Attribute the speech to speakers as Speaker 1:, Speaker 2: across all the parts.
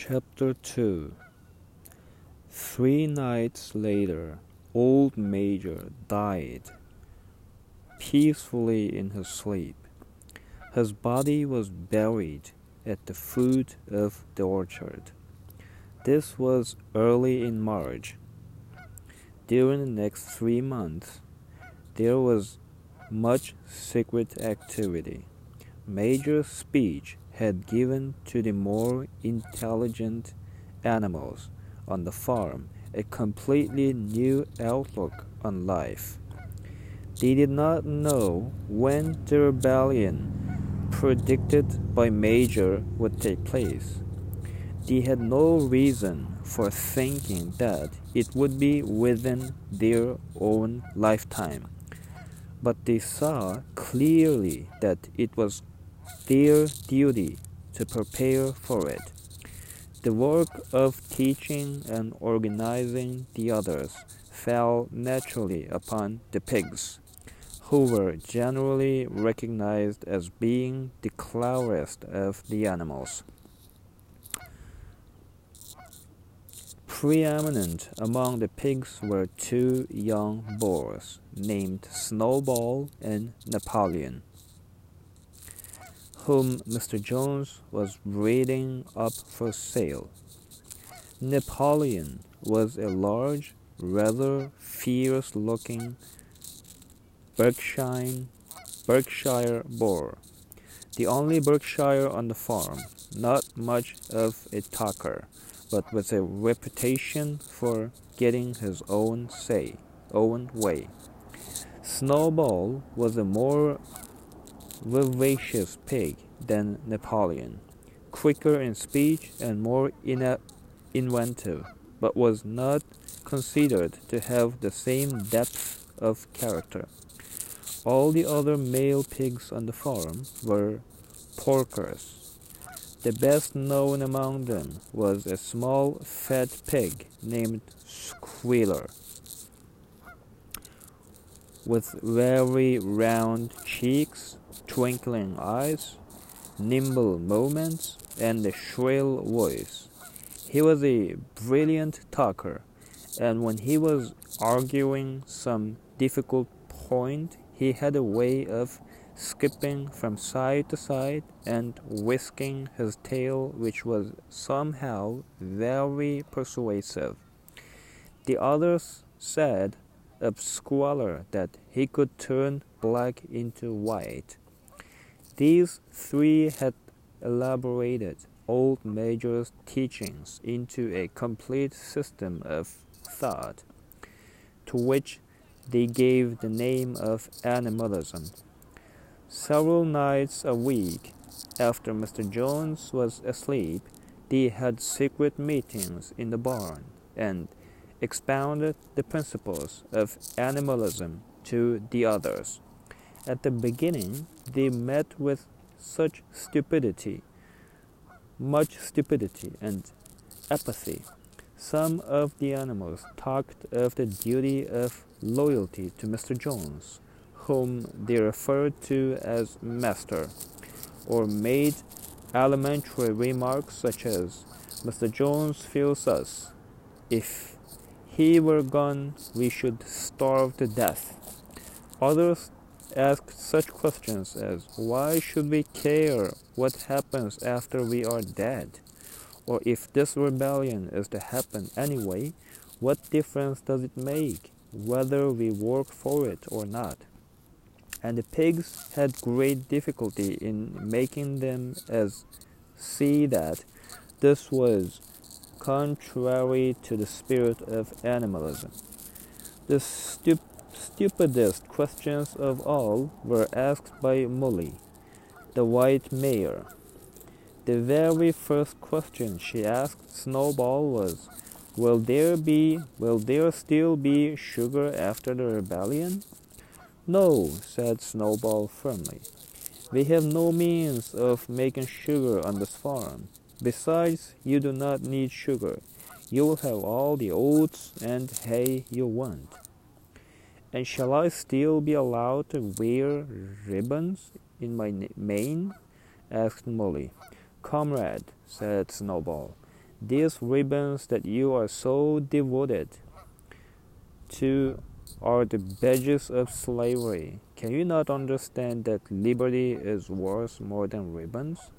Speaker 1: Chapter 2 Three nights later, old Major died peacefully in his sleep. His body was buried at the foot of the orchard. This was early in March. During the next three months, there was much secret activity. Major speech had given to the more intelligent animals on the farm a completely new outlook on life. They did not know when the rebellion predicted by Major would take place. They had no reason for thinking that it would be within their own lifetime, but they saw clearly that it was their duty to prepare for it. The work of teaching and organizing the others fell naturally upon the pigs, who were generally recognized as being the cleverest of the animals. Preeminent among the pigs were two young boars named Snowball and Napoleon whom Mr. Jones was breeding up for sale. Napoleon was a large, rather fierce looking Berkshire, Berkshire boar, the only Berkshire on the farm, not much of a talker, but with a reputation for getting his own say, own way. Snowball was a more vivacious pig than Napoleon, quicker in speech and more inventive, but was not considered to have the same depth of character. All the other male pigs on the farm were porkers. The best known among them was a small fat pig named Squealer with very round cheeks twinkling eyes, nimble movements, and a shrill voice. He was a brilliant talker, and when he was arguing some difficult point, he had a way of skipping from side to side and whisking his tail, which was somehow very persuasive. The others said of Squealer that he could turn black into white. These three had elaborated old Major's teachings into a complete system of thought, to which they gave the name of animalism. Several nights a week, after Mr. Jones was asleep, they had secret meetings in the barn and expounded the principles of animalism to the others. At the beginning, they met with such stupidity, much stupidity and apathy. Some of the animals talked of the duty of loyalty to Mr. Jones, whom they referred to as Master, or made elementary remarks such as, Mr. Jones feels us. If he were gone, we should starve to death. Others asked such questions as why should we care what happens after we are dead? Or if this rebellion is to happen anyway, what difference does it make whether we work for it or not? And the pigs had great difficulty in making them as see that this was contrary to the spirit of animalism. The stupid stupidest questions of all were asked by Molly, the white mare. The very first question she asked Snowball was, Will there be will there still be sugar after the rebellion? No, said Snowball firmly. We have no means of making sugar on this farm. Besides, you do not need sugar. You will have all the oats and hay you want. And shall I still be allowed to wear ribbons in my mane? asked Molly. Comrade, said Snowball, These ribbons that you are so devoted to are the badges of slavery. Can you not understand that liberty is worth more than ribbons?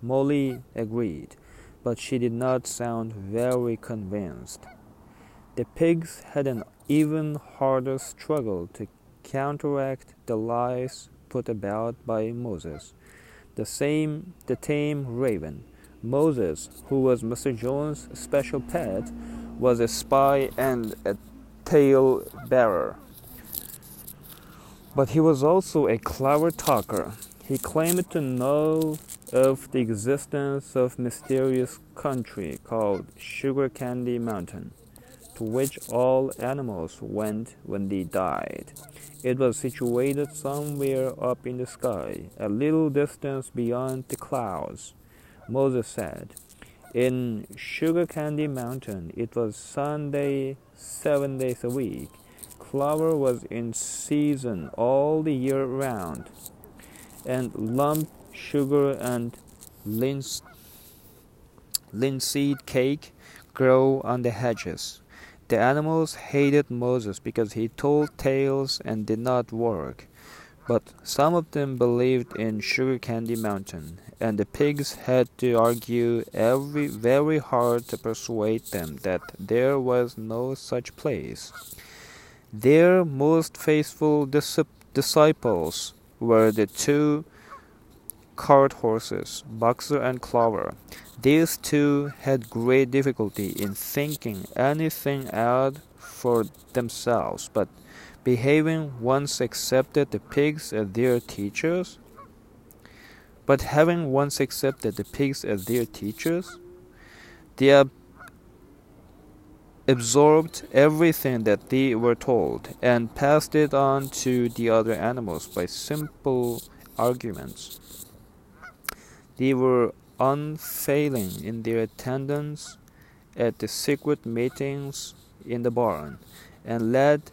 Speaker 1: Molly agreed, but she did not sound very convinced. The pigs had an even harder struggle to counteract the lies put about by Moses. The same the tame raven. Moses, who was Mr. Jones' special pet, was a spy and a tale bearer. But he was also a clever talker. He claimed to know of the existence of mysterious country called Sugar Candy Mountain, to which all animals went when they died. It was situated somewhere up in the sky, a little distance beyond the clouds. Moses said, In Sugar Candy Mountain, it was Sunday seven days a week. Clover was in season all the year round, and lump sugar and linseed cake grow on the hedges. The animals hated Moses because he told tales and did not work. But some of them believed in Sugar Candy Mountain, and the pigs had to argue every very hard to persuade them that there was no such place. Their most faithful disciples were the two cart horses, Boxer and Clover. These two had great difficulty in thinking anything out for themselves, but behaving once accepted the pigs as their teachers, but having once accepted the pigs as their teachers, they absorbed everything that they were told and passed it on to the other animals by simple arguments. They were unfailing in their attendance at the secret meetings in the barn and led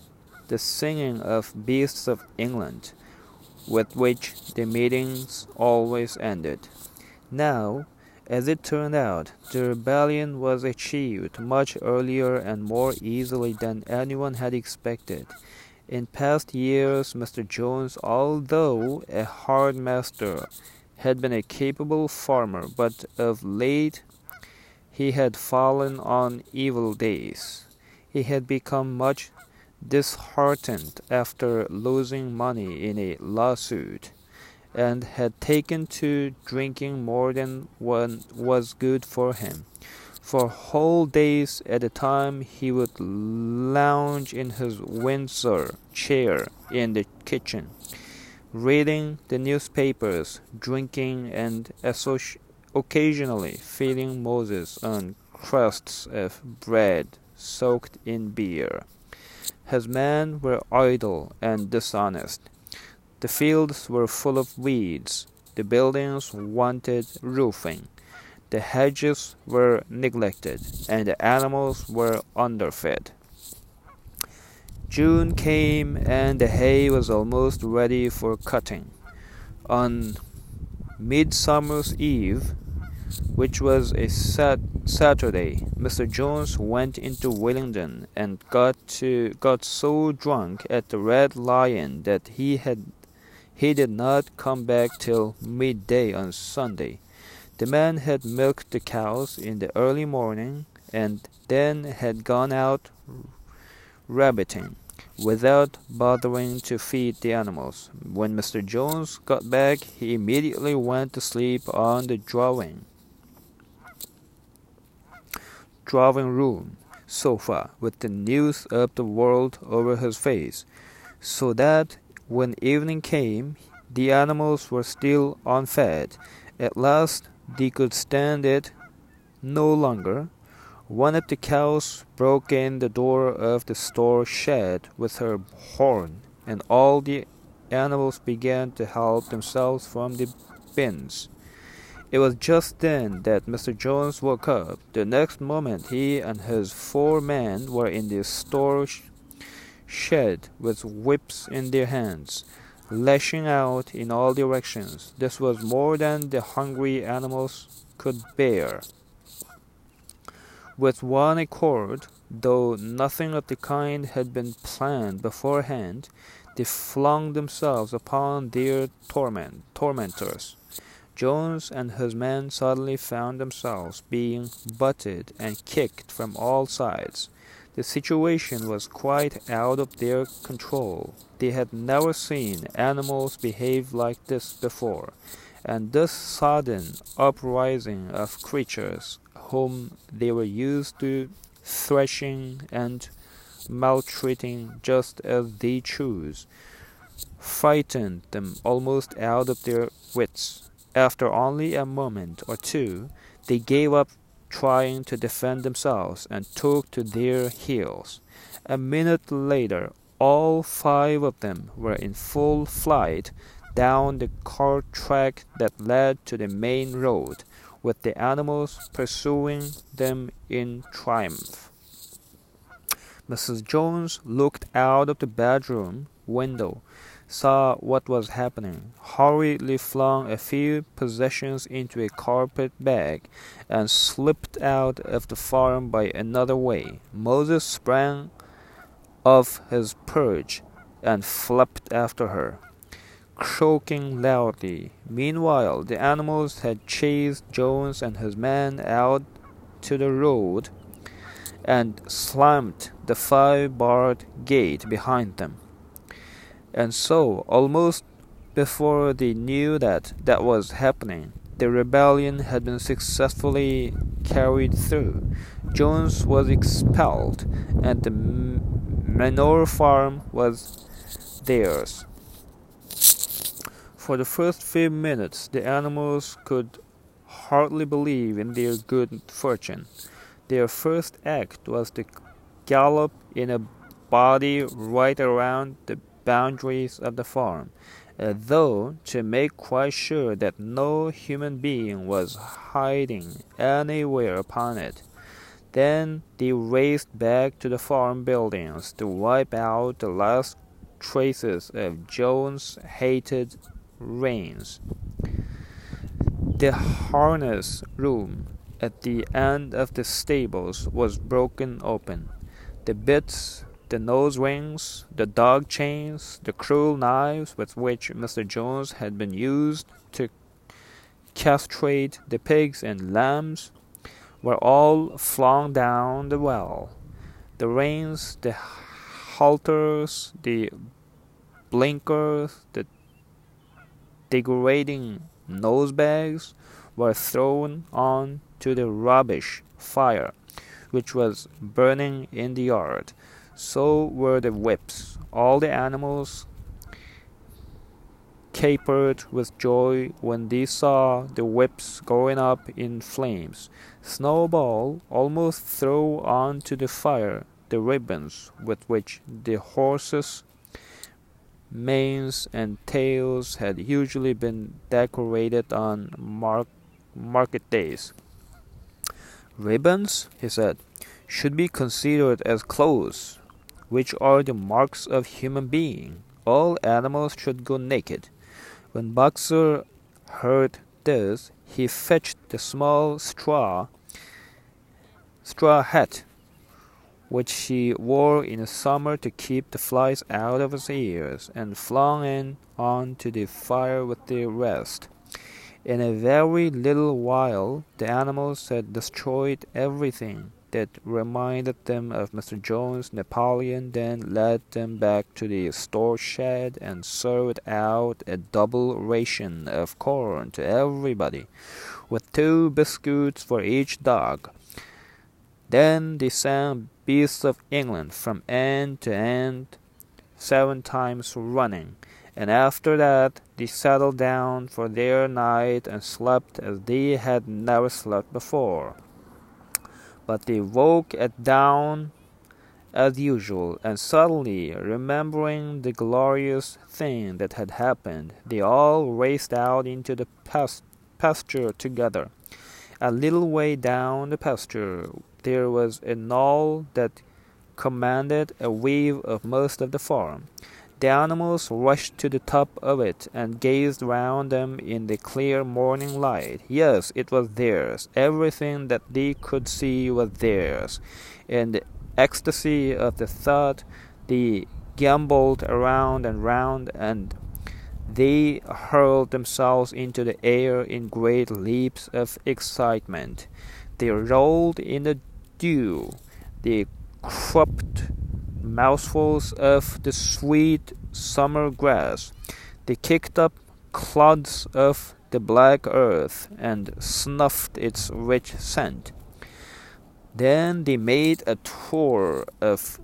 Speaker 1: the singing of Beasts of England, with which the meetings always ended. Now, as it turned out, the rebellion was achieved much earlier and more easily than anyone had expected. In past years, Mr. Jones, although a hard master, had been a capable farmer, but of late he had fallen on evil days. He had become much disheartened after losing money in a lawsuit, and had taken to drinking more than one was good for him. For whole days at a time he would lounge in his Windsor chair in the kitchen reading the newspapers, drinking, and occasionally feeding Moses on crusts of bread soaked in beer. His men were idle and dishonest. The fields were full of weeds. The buildings wanted roofing. The hedges were neglected, and the animals were underfed. June came and the hay was almost ready for cutting. On Midsummer's Eve, which was a sat- Saturday, Mr. Jones went into Willingdon and got to got so drunk at the Red Lion that he had he did not come back till midday on Sunday. The man had milked the cows in the early morning and then had gone out rabbiting without bothering to feed the animals. When Mr. Jones got back, he immediately went to sleep on the drawing drawing room sofa with the news of the world over his face, so that when evening came, the animals were still unfed. At last, they could stand it no longer one of the cows broke in the door of the store shed with her horn, and all the animals began to help themselves from the bins. It was just then that Mr. Jones woke up. The next moment, he and his four men were in the store shed with whips in their hands, lashing out in all directions. This was more than the hungry animals could bear. With one accord, though nothing of the kind had been planned beforehand, they flung themselves upon their torment, tormentors. Jones and his men suddenly found themselves being butted and kicked from all sides. The situation was quite out of their control. They had never seen animals behave like this before, and this sudden uprising of creatures whom they were used to thrashing and maltreating just as they chose frightened them almost out of their wits. After only a moment or two, they gave up trying to defend themselves and took to their heels. A minute later, all five of them were in full flight down the cart track that led to the main road, with the animals pursuing them in triumph. Mrs. Jones looked out of the bedroom window saw what was happening, hurriedly flung a few possessions into a carpet bag, and slipped out of the farm by another way. Moses sprang off his perch and flepped after her, croaking loudly. Meanwhile, the animals had chased Jones and his men out to the road and slammed the five barred gate behind them. And so, almost before they knew that that was happening, the rebellion had been successfully carried through. Jones was expelled, and the Manor farm was theirs. For the first few minutes, the animals could hardly believe in their good fortune. Their first act was to gallop in a body right around the boundaries of the farm, uh, though to make quite sure that no human being was hiding anywhere upon it. Then they raced back to the farm buildings to wipe out the last traces of Jones' hated reins. The harness room at the end of the stables was broken open. The bits the nose rings, the dog chains, the cruel knives with which Mr. Jones had been used to castrate the pigs and lambs were all flung down the well. The reins, the halters, the blinkers, the degrading nose bags were thrown on to the rubbish fire which was burning in the yard. So were the whips. All the animals capered with joy when they saw the whips going up in flames. Snowball almost threw onto the fire the ribbons with which the horses' manes and tails had usually been decorated on mark- market days. Ribbons, he said, should be considered as clothes which are the marks of human being. All animals should go naked. When Boxer heard this, he fetched the small straw straw hat which she wore in the summer to keep the flies out of his ears, and flung in on to the fire with the rest. In a very little while the animals had destroyed everything that reminded them of Mr. Jones. Napoleon then led them back to the store shed and served out a double ration of corn to everybody, with two biscuits for each dog. Then they sang Beasts of England from end to end seven times running, and after that they settled down for their night and slept as they had never slept before but they woke at dawn as usual, and suddenly, remembering the glorious thing that had happened, they all raced out into the pasture together. A little way down the pasture there was a knoll that commanded a view of most of the farm. The animals rushed to the top of it and gazed round them in the clear morning light. Yes, it was theirs. Everything that they could see was theirs. In the ecstasy of the thought, they gamboled around and round, and they hurled themselves into the air in great leaps of excitement. They rolled in the dew. They cropped mouthfuls of the sweet summer grass. They kicked up clods of the black earth and snuffed its rich scent. Then they made a tour of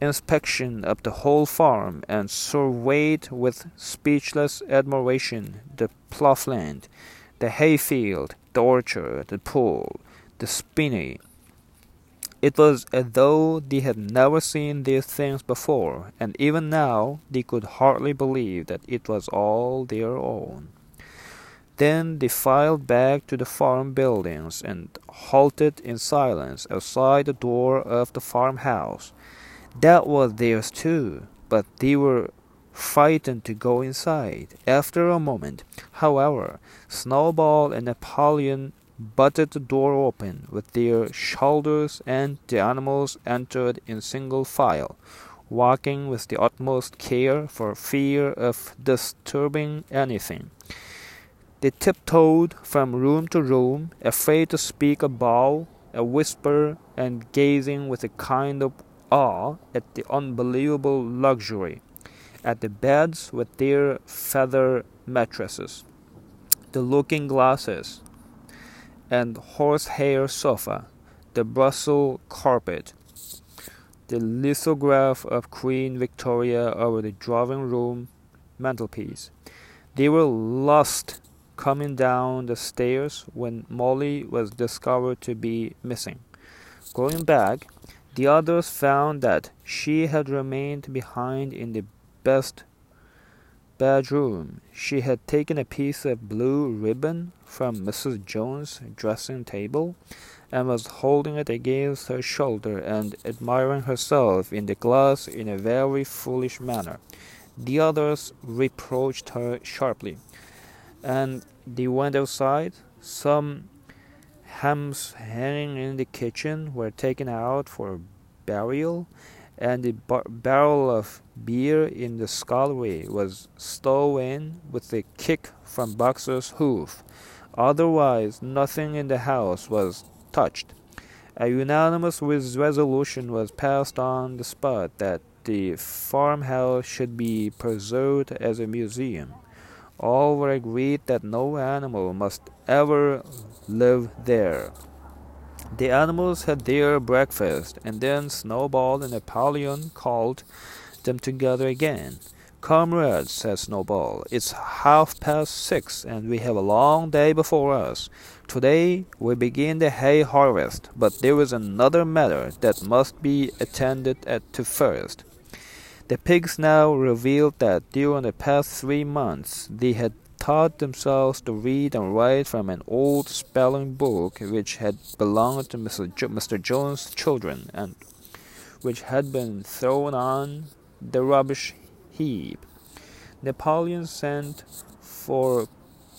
Speaker 1: inspection of the whole farm and surveyed with speechless admiration the ploughland, the hayfield, the orchard, the pool, the spinney, it was as though they had never seen these things before, and even now they could hardly believe that it was all their own. Then they filed back to the farm buildings and halted in silence outside the door of the farmhouse. That was theirs too, but they were frightened to go inside. After a moment, however, Snowball and Napoleon butted the door open with their shoulders, and the animals entered in single file, walking with the utmost care for fear of disturbing anything. They tiptoed from room to room, afraid to speak above a whisper, and gazing with a kind of awe at the unbelievable luxury, at the beds with their feather mattresses, the looking glasses, and horsehair sofa, the Brussels carpet, the lithograph of Queen Victoria over the drawing room mantelpiece. They were lost coming down the stairs when Molly was discovered to be missing. Going back, the others found that she had remained behind in the best bedroom. She had taken a piece of blue ribbon from Mrs. Jones's dressing table and was holding it against her shoulder and admiring herself in the glass in a very foolish manner. The others reproached her sharply, and they went outside. Some hams hanging in the kitchen were taken out for burial, and the bar- barrel of beer in the scullery was stove in with a kick from Boxer's hoof. Otherwise, nothing in the house was touched. A unanimous resolution was passed on the spot that the farmhouse should be preserved as a museum. All were agreed that no animal must ever live there. The animals had their breakfast, and then Snowball and Napoleon called them together again. Comrades, said Snowball, it's half past six, and we have a long day before us. Today we begin the hay harvest, but there is another matter that must be attended to first. The pigs now revealed that during the past three months they had taught themselves to read and write from an old spelling book which had belonged to Mr. Jo- Mr. Jones's children and which had been thrown on the rubbish heap. Napoleon sent for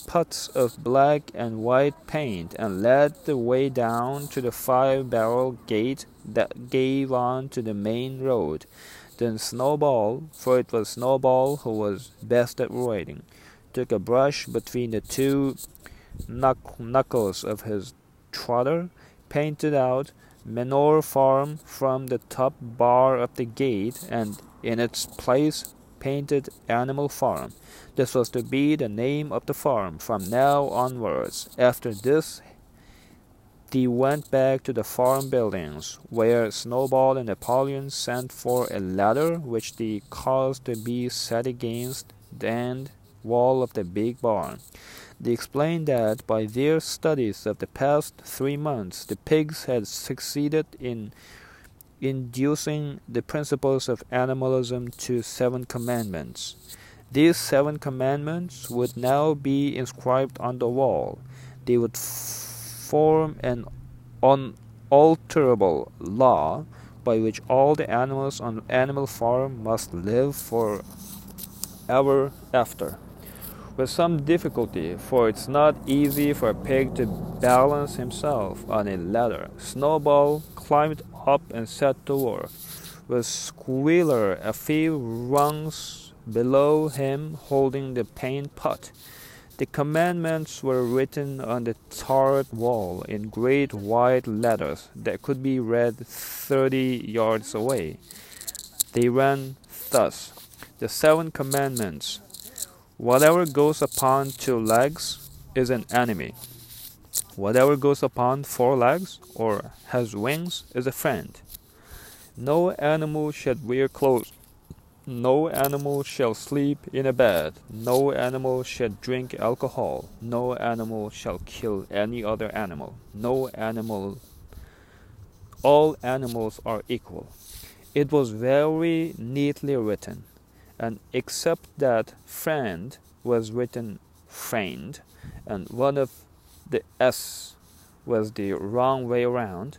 Speaker 1: pots of black and white paint and led the way down to the five barrel gate that gave on to the main road. Then Snowball, for it was Snowball who was best at writing, took a brush between the two knuckles of his trotter, painted out Manor Farm from the top bar of the gate, and in its place painted Animal Farm. This was to be the name of the farm from now onwards. After this, they went back to the farm buildings, where Snowball and Napoleon sent for a ladder which they caused to be set against end wall of the big barn. They explained that by their studies of the past three months, the pigs had succeeded in inducing the principles of animalism to seven commandments. These seven commandments would now be inscribed on the wall. They would form an unalterable law by which all the animals on the Animal Farm must live for ever after. With some difficulty, for it's not easy for a pig to balance himself on a ladder, Snowball climbed up and set to work. With Squealer a few rungs below him holding the paint pot, the commandments were written on the turret wall in great white letters that could be read thirty yards away. They ran thus The seven commandments. Whatever goes upon two legs is an enemy. Whatever goes upon four legs or has wings is a friend. No animal should wear clothes no animal shall sleep in a bed. No animal shall drink alcohol. No animal shall kill any other animal. No animal. All animals are equal. It was very neatly written, and except that friend was written friend, and one of the S was the wrong way around,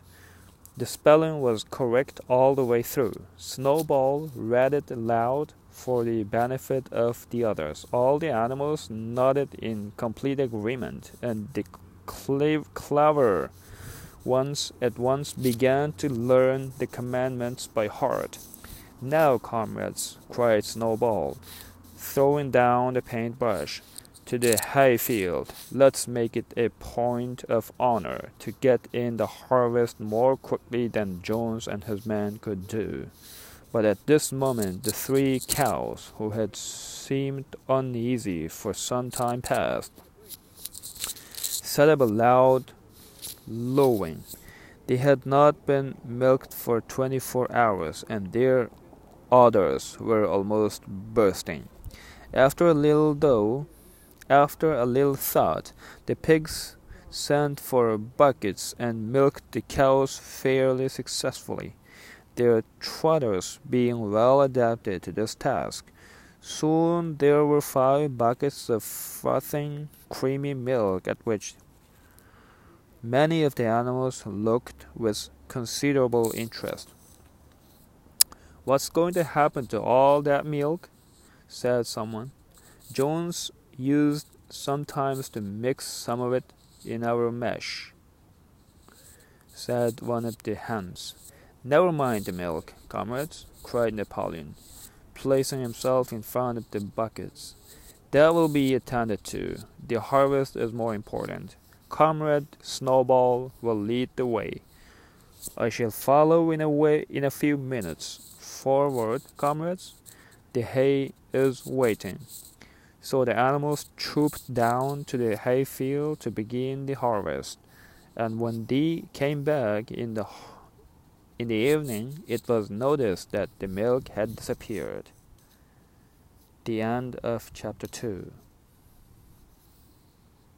Speaker 1: the spelling was correct all the way through. Snowball read it aloud for the benefit of the others. All the animals nodded in complete agreement, and the clever ones at once began to learn the commandments by heart. Now, comrades, cried Snowball, throwing down the paintbrush to the hayfield. Let's make it a point of honor to get in the harvest more quickly than Jones and his men could do. But at this moment, the three cows, who had seemed uneasy for some time past, set up a loud lowing. They had not been milked for twenty four hours, and their udders were almost bursting. After a little, though, after a little thought, the pigs sent for buckets and milked the cows fairly successfully, their trotters being well adapted to this task. Soon there were five buckets of frothing, creamy milk at which many of the animals looked with considerable interest. What's going to happen to all that milk? said someone. Jones used sometimes to mix some of it in our mash, said one of the hens. Never mind the milk, comrades, cried Napoleon, placing himself in front of the buckets. That will be attended to. The harvest is more important. Comrade Snowball will lead the way. I shall follow in a way in a few minutes. Forward, comrades. The hay is waiting. So the animals trooped down to the hayfield to begin the harvest, and when they came back in the in the evening, it was noticed that the milk had disappeared. The end of chapter 2.